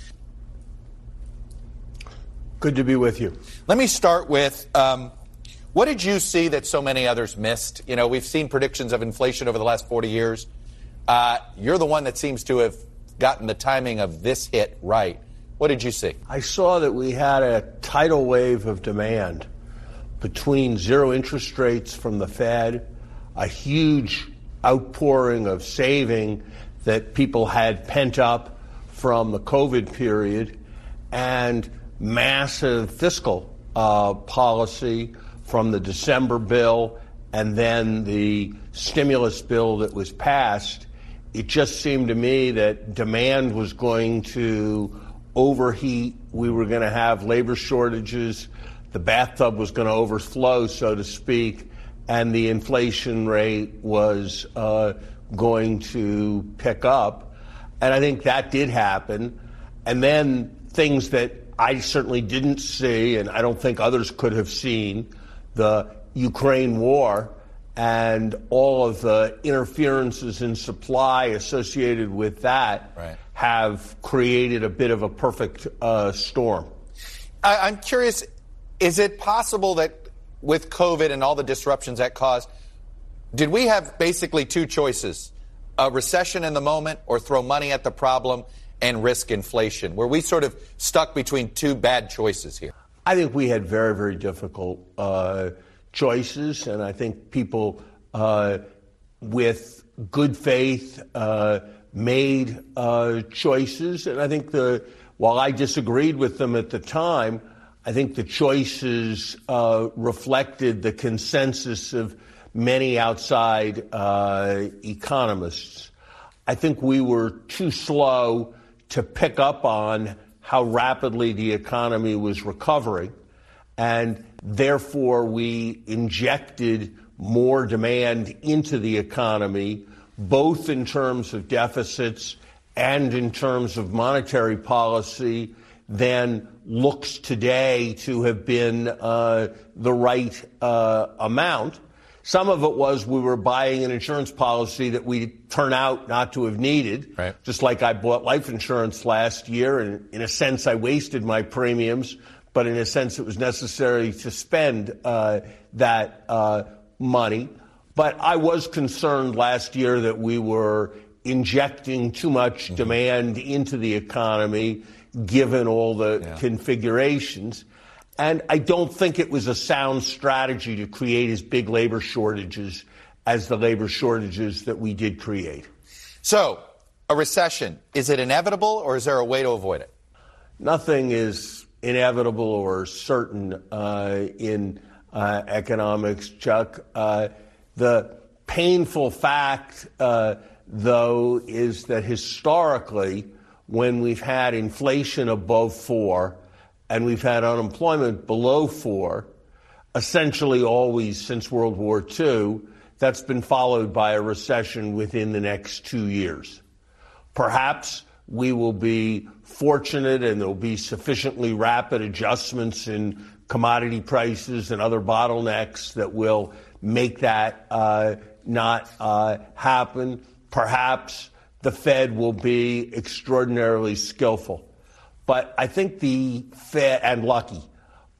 Good to be with you. Let me start with um, what did you see that so many others missed? You know, we've seen predictions of inflation over the last 40 years. Uh, you're the one that seems to have gotten the timing of this hit right. What did you see? I saw that we had a tidal wave of demand between zero interest rates from the Fed, a huge outpouring of saving that people had pent up from the COVID period, and massive fiscal uh, policy from the December bill and then the stimulus bill that was passed, it just seemed to me that demand was going to overheat. We were going to have labor shortages. The bathtub was going to overflow, so to speak, and the inflation rate was uh, going to pick up. And I think that did happen. And then things that I certainly didn't see, and I don't think others could have seen, the Ukraine war and all of the interferences in supply associated with that right. have created a bit of a perfect uh, storm. I, I'm curious is it possible that with COVID and all the disruptions that caused, did we have basically two choices? A recession in the moment or throw money at the problem and risk inflation? Were we sort of stuck between two bad choices here? I think we had very, very difficult uh, choices, and I think people uh, with good faith uh, made uh, choices. And I think the while I disagreed with them at the time, I think the choices uh, reflected the consensus of many outside uh, economists. I think we were too slow to pick up on how rapidly the economy was recovering. And therefore, we injected more demand into the economy, both in terms of deficits and in terms of monetary policy, than looks today to have been uh, the right uh, amount. Some of it was we were buying an insurance policy that we turn out not to have needed. Right. Just like I bought life insurance last year, and in a sense, I wasted my premiums, but in a sense, it was necessary to spend uh, that uh, money. But I was concerned last year that we were injecting too much mm-hmm. demand into the economy, given all the yeah. configurations. And I don't think it was a sound strategy to create as big labor shortages as the labor shortages that we did create. So, a recession, is it inevitable or is there a way to avoid it? Nothing is inevitable or certain uh, in uh, economics, Chuck. Uh, the painful fact, uh, though, is that historically, when we've had inflation above four, and we've had unemployment below four, essentially always since World War II. That's been followed by a recession within the next two years. Perhaps we will be fortunate and there'll be sufficiently rapid adjustments in commodity prices and other bottlenecks that will make that uh, not uh, happen. Perhaps the Fed will be extraordinarily skillful. But I think the Fed, and lucky,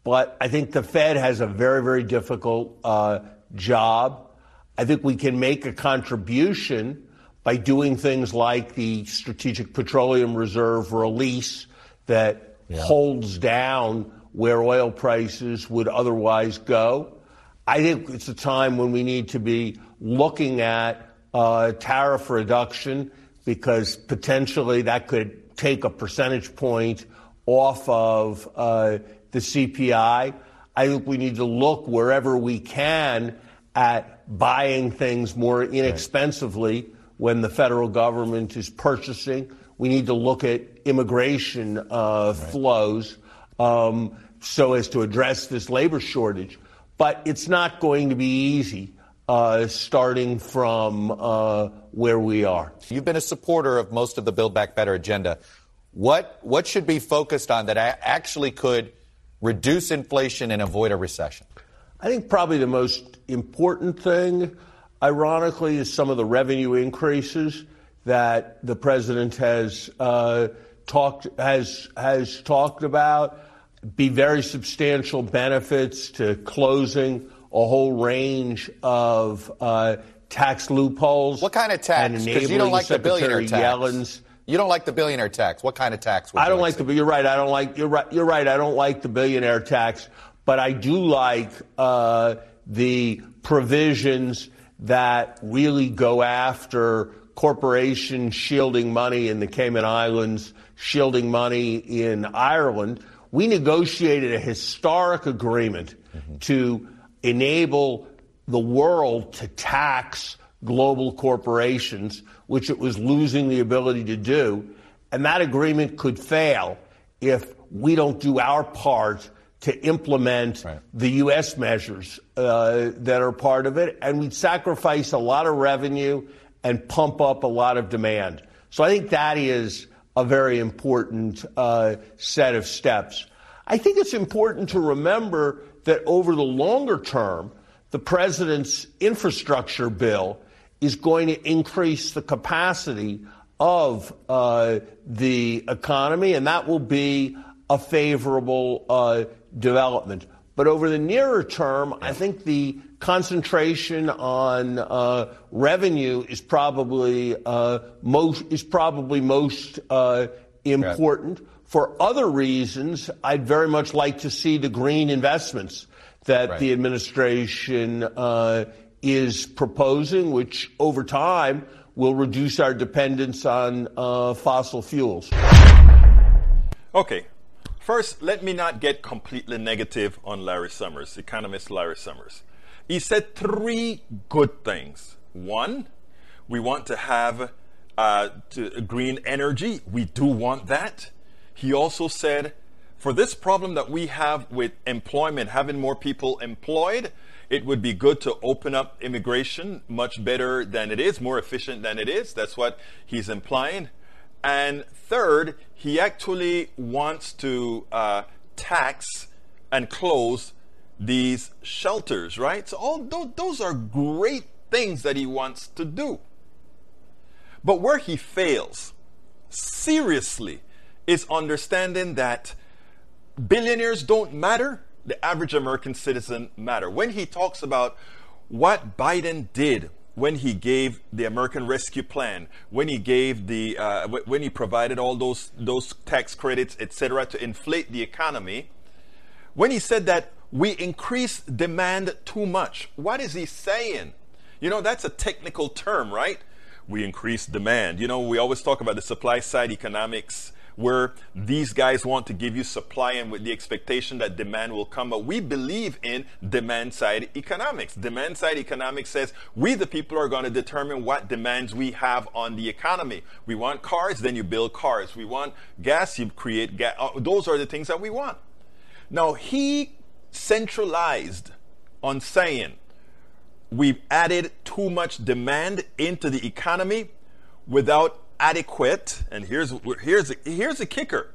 but I think the Fed has a very, very difficult uh, job. I think we can make a contribution by doing things like the Strategic Petroleum Reserve release that yeah. holds down where oil prices would otherwise go. I think it's a time when we need to be looking at uh, tariff reduction because potentially that could take a percentage point off of uh, the CPI. I think we need to look wherever we can at buying things more inexpensively when the federal government is purchasing. We need to look at immigration uh, right. flows um, so as to address this labor shortage. But it's not going to be easy. Uh, starting from uh, where we are. You've been a supporter of most of the Build Back Better agenda. What what should be focused on that actually could reduce inflation and avoid a recession? I think probably the most important thing, ironically, is some of the revenue increases that the president has uh, talked has has talked about. Be very substantial benefits to closing a whole range of uh, tax loopholes. What kind of tax? Because you don't like the billionaire tax. Yellen's, you don't like the billionaire tax. What kind of tax? I don't like, like the. You're right. I don't like. You're right. You're right. I don't like the billionaire tax, but I do like uh, the provisions that really go after corporations shielding money in the Cayman Islands, shielding money in Ireland. We negotiated a historic agreement mm-hmm. to enable the world to tax global corporations, which it was losing the ability to do. And that agreement could fail if we don't do our part to implement right. the U.S. measures uh, that are part of it. And we'd sacrifice a lot of revenue and pump up a lot of demand. So I think that is a very important uh, set of steps. I think it's important to remember that over the longer term, the president's infrastructure bill is going to increase the capacity of uh, the economy, and that will be a favorable uh, development. But over the nearer term, I think the concentration on uh, revenue is probably uh, most is probably most uh, important. For other reasons, I'd very much like to see the green investments that right. the administration uh, is proposing, which over time will reduce our dependence on uh, fossil fuels. Okay. First, let me not get completely negative on Larry Summers, economist Larry Summers. He said three good things. One, we want to have uh, to, green energy. We do want that. He also said for this problem that we have with employment, having more people employed, it would be good to open up immigration much better than it is, more efficient than it is. That's what he's implying. And third, he actually wants to uh, tax and close these shelters, right? So all those, those are great things that he wants to do. But where he fails, seriously, is understanding that billionaires don't matter, the average American citizen matter. When he talks about what Biden did when he gave the American Rescue Plan, when he gave the, uh, when he provided all those those tax credits, etc., to inflate the economy, when he said that we increase demand too much, what is he saying? You know, that's a technical term, right? We increase demand. You know, we always talk about the supply side economics where these guys want to give you supply and with the expectation that demand will come. But we believe in demand side economics. Demand side economics says we, the people, are going to determine what demands we have on the economy. We want cars, then you build cars. We want gas, you create gas. Uh, those are the things that we want. Now, he centralized on saying we've added too much demand into the economy without adequate, and here's, here's, here's the kicker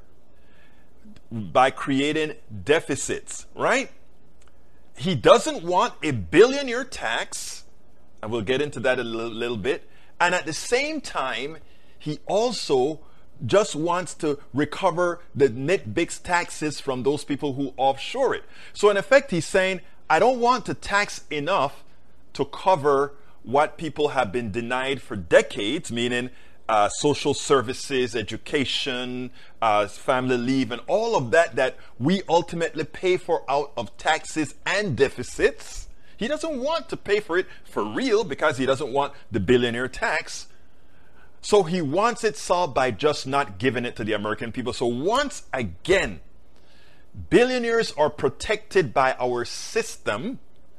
by creating deficits, right? He doesn't want a billionaire tax, and we'll get into that a little, little bit. And at the same time, he also just wants to recover the net big taxes from those people who offshore it. So, in effect, he's saying, I don't want to tax enough to cover what people have been denied for decades, meaning uh, social services, education, uh, family leave, and all of that that we ultimately pay for out of taxes and deficits. He doesn't want to pay for it for real because he doesn't want the billionaire tax. So he wants it solved by just not giving it to the American people. So once again, billionaires are protected by our system,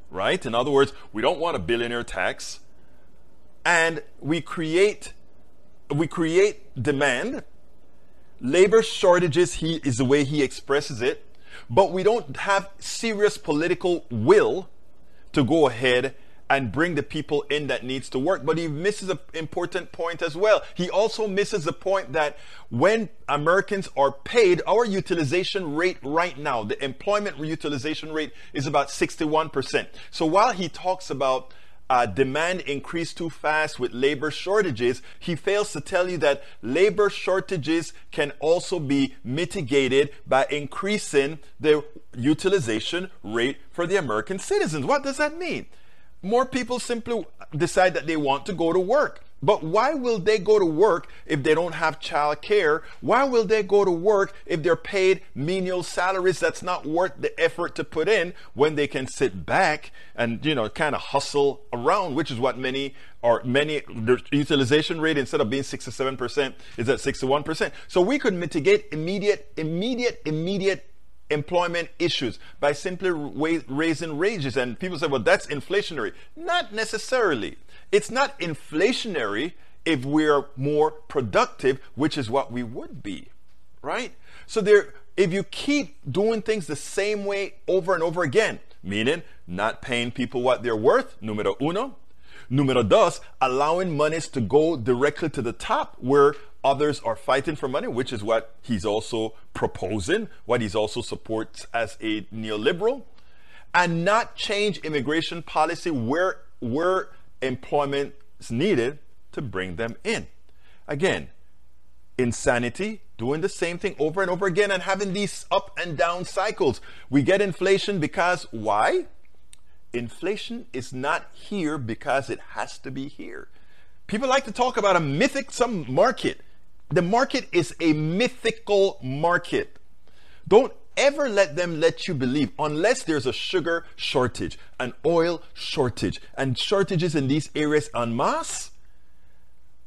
right? In other words, we don't want a billionaire tax and we create we create demand. Labor shortages he is the way he expresses it, but we don't have serious political will to go ahead and bring the people in that needs to work. But he misses an important point as well. He also misses the point that when Americans are paid, our utilization rate right now, the employment utilization rate is about 61%. So while he talks about uh, demand increase too fast with labor shortages, he fails to tell you that labor shortages can also be mitigated by increasing the utilization rate for the American citizens. What does that mean? More people simply decide that they want to go to work. But why will they go to work if they don't have child care? Why will they go to work if they're paid menial salaries that's not worth the effort to put in when they can sit back and, you know, kind of hustle around, which is what many are, many, utilization rate instead of being 67% is at 61%. So we could mitigate immediate, immediate, immediate employment issues by simply raising wages. And people say, well, that's inflationary. Not necessarily. It's not inflationary if we're more productive, which is what we would be, right? So there, if you keep doing things the same way over and over again, meaning not paying people what they're worth, numero uno. Numero dos, allowing monies to go directly to the top where others are fighting for money, which is what he's also proposing, what he's also supports as a neoliberal, and not change immigration policy where, where employment is needed to bring them in. Again, insanity, doing the same thing over and over again and having these up and down cycles. We get inflation because why? Inflation is not here because it has to be here. People like to talk about a mythic some market. The market is a mythical market. Don't ever let them let you believe, unless there's a sugar shortage, an oil shortage, and shortages in these areas en masse,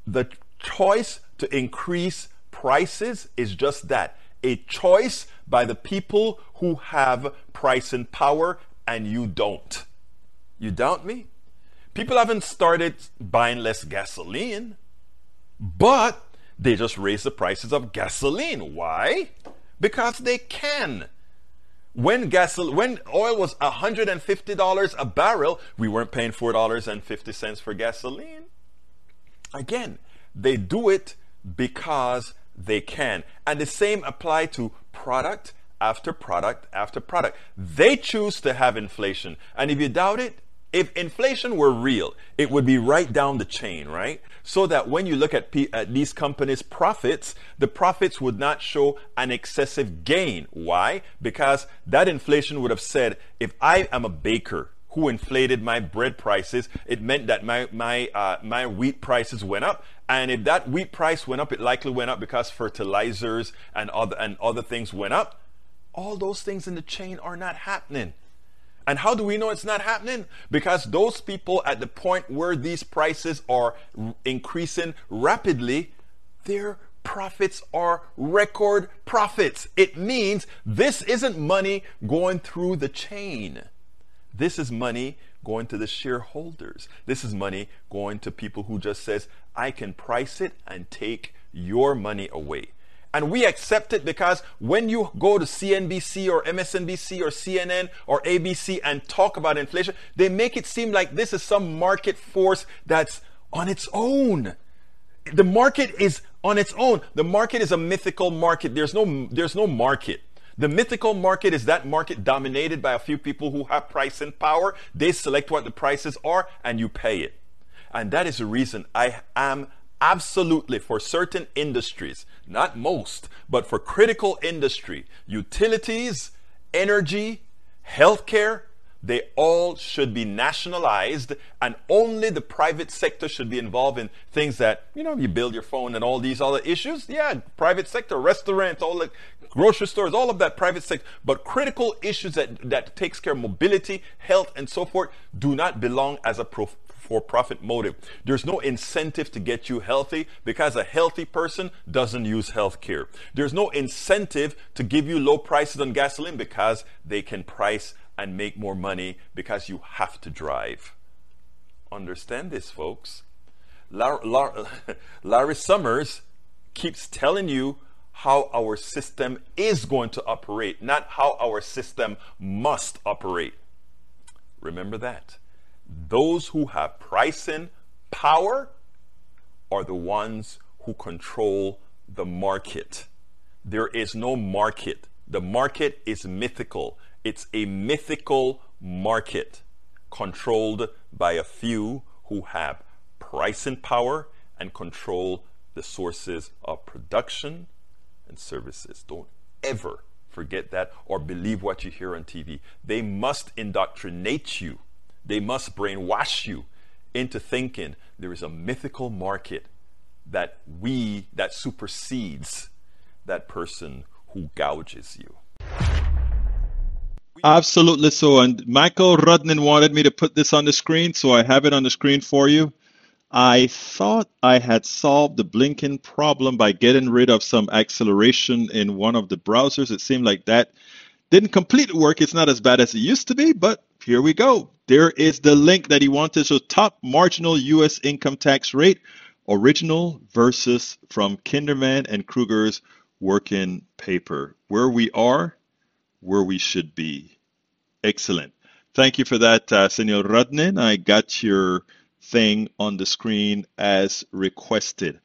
the choice to increase prices is just that a choice by the people who have pricing power and you don't. You doubt me? People haven't started buying less gasoline, but they just raise the prices of gasoline. Why? Because they can. When gasol- when oil was $150 a barrel, we weren't paying $4.50 for gasoline. Again, they do it because they can. And the same apply to product after product after product. They choose to have inflation. And if you doubt it, if inflation were real, it would be right down the chain, right? So that when you look at, P- at, these companies' profits, the profits would not show an excessive gain. Why? Because that inflation would have said, if I am a baker who inflated my bread prices, it meant that my my uh, my wheat prices went up. And if that wheat price went up, it likely went up because fertilizers and other and other things went up. All those things in the chain are not happening. And how do we know it's not happening? Because those people at the point where these prices are increasing rapidly, their profits are record profits. It means this isn't money going through the chain. This is money going to the shareholders. This is money going to people who just says, I can price it and take your money away. And we accept it because when you go to CNBC or MSNBC or CNN or ABC and talk about inflation, they make it seem like this is some market force that's on its own. The market is on its own. The market is a mythical market. There's no, there's no market. The mythical market is that market dominated by a few people who have price and power. They select what the prices are and you pay it. And that is the reason I am absolutely for certain industries, not most, but for critical industry, utilities, energy, healthcare, they all should be nationalized and only the private sector should be involved in things that, you know, you build your phone and all these other issues. Yeah, private sector, restaurants, all the grocery stores, all of that private sector. But critical issues that, that takes care of mobility, health, and so forth do not belong as a pro- for profit motive. There's no incentive to get you healthy because a healthy person doesn't use health care. There's no incentive to give you low prices on gasoline because they can price and make more money because you have to drive. Understand this, folks. [laughs] Larry Summers keeps telling you how our system is going to operate, not how our system must operate. Remember that. Those who have pricing power are the ones who control the market. There is no market. The market is mythical. It's a mythical market controlled by a few who have pricing power and control the sources of production and services. Don't ever forget that or believe what you hear on TV. They must indoctrinate you, they must brainwash you into thinking there is a mythical market that we that supersedes that person who gouges you. Absolutely so. And Michael Rudnin wanted me to put this on the screen, so I have it on the screen for you. I thought I had solved the blinking problem by getting rid of some acceleration in one of the browsers. It seemed like that didn't completely work. It's not as bad as it used to be, but here we go. There is the link that he wanted. So, top marginal U.S. income tax rate, original versus from Kindermann and Krueger's working paper. Where we are, where we should be. Excellent. Thank you for that, uh, Senor Rudnin. I got your thing on the screen as requested.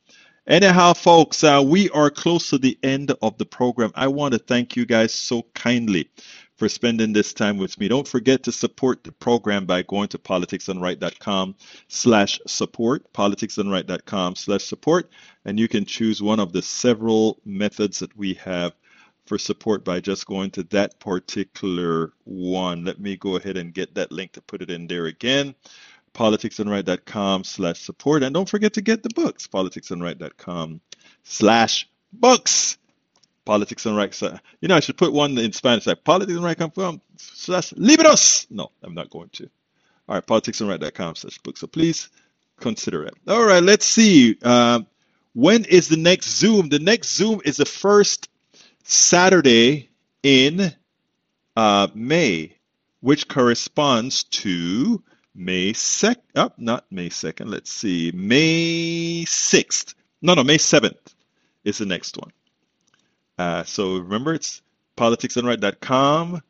Anyhow, folks, uh, we are close to the end of the program. I want to thank you guys so kindly for spending this time with me. Don't forget to support the program by going to politicsdoneright.com slash support, politicsdoneright.com slash support, and you can choose one of the several methods that we have for support by just going to that particular one. Let me go ahead and get that link to put it in there again politicsdoneright.com slash support. And don't forget to get the books, politicsdoneright.com slash books. Politics and Right. You know, I should put one in Spanish like politics and right.com slash libros. No, I'm not going to. All right, politicsdoneright.com slash books. So please consider it. All right, let's see. Uh, when is the next Zoom? The next Zoom is the first Saturday in uh, May, which corresponds to May 2nd, oh, not May 2nd, let's see, May 6th. No, no, May 7th is the next one. Uh, so remember, it's politicsdoneright.com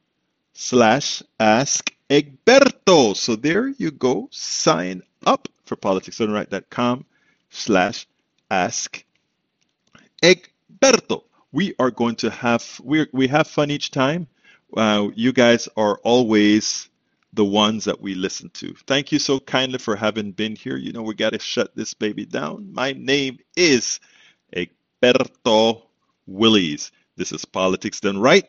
slash ask Egberto. So there you go. Sign up for politicsdoneright.com slash ask Egberto. We are going to have, we we have fun each time. Uh, you guys are always the ones that we listen to. Thank you so kindly for having been here. You know, we got to shut this baby down. My name is Egberto Willies. This is Politics Done Right.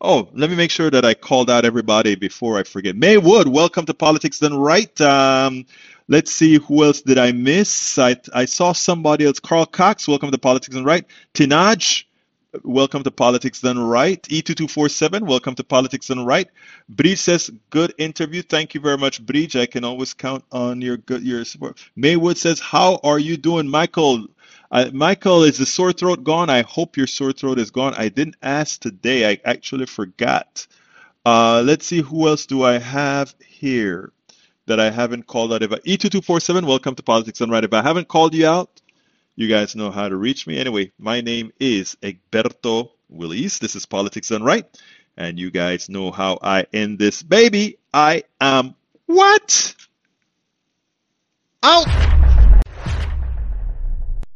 Oh, let me make sure that I called out everybody before I forget. May Wood, welcome to Politics Done Right. Um, let's see who else did I miss. I, I saw somebody else. Carl Cox, welcome to Politics Done Right. Tinaj, Welcome to Politics Done Right. E2247, welcome to Politics Done Right. Bridge says, good interview. Thank you very much, Bridge. I can always count on your good your support. Maywood says, how are you doing, Michael? Uh, Michael, is the sore throat gone? I hope your sore throat is gone. I didn't ask today. I actually forgot. Uh, let's see who else do I have here that I haven't called out. If E2247, welcome to Politics Done Right. If I haven't called you out, you guys know how to reach me. Anyway, my name is Egberto Willies. This is Politics Done Right. And you guys know how I end this baby. I am what? Out!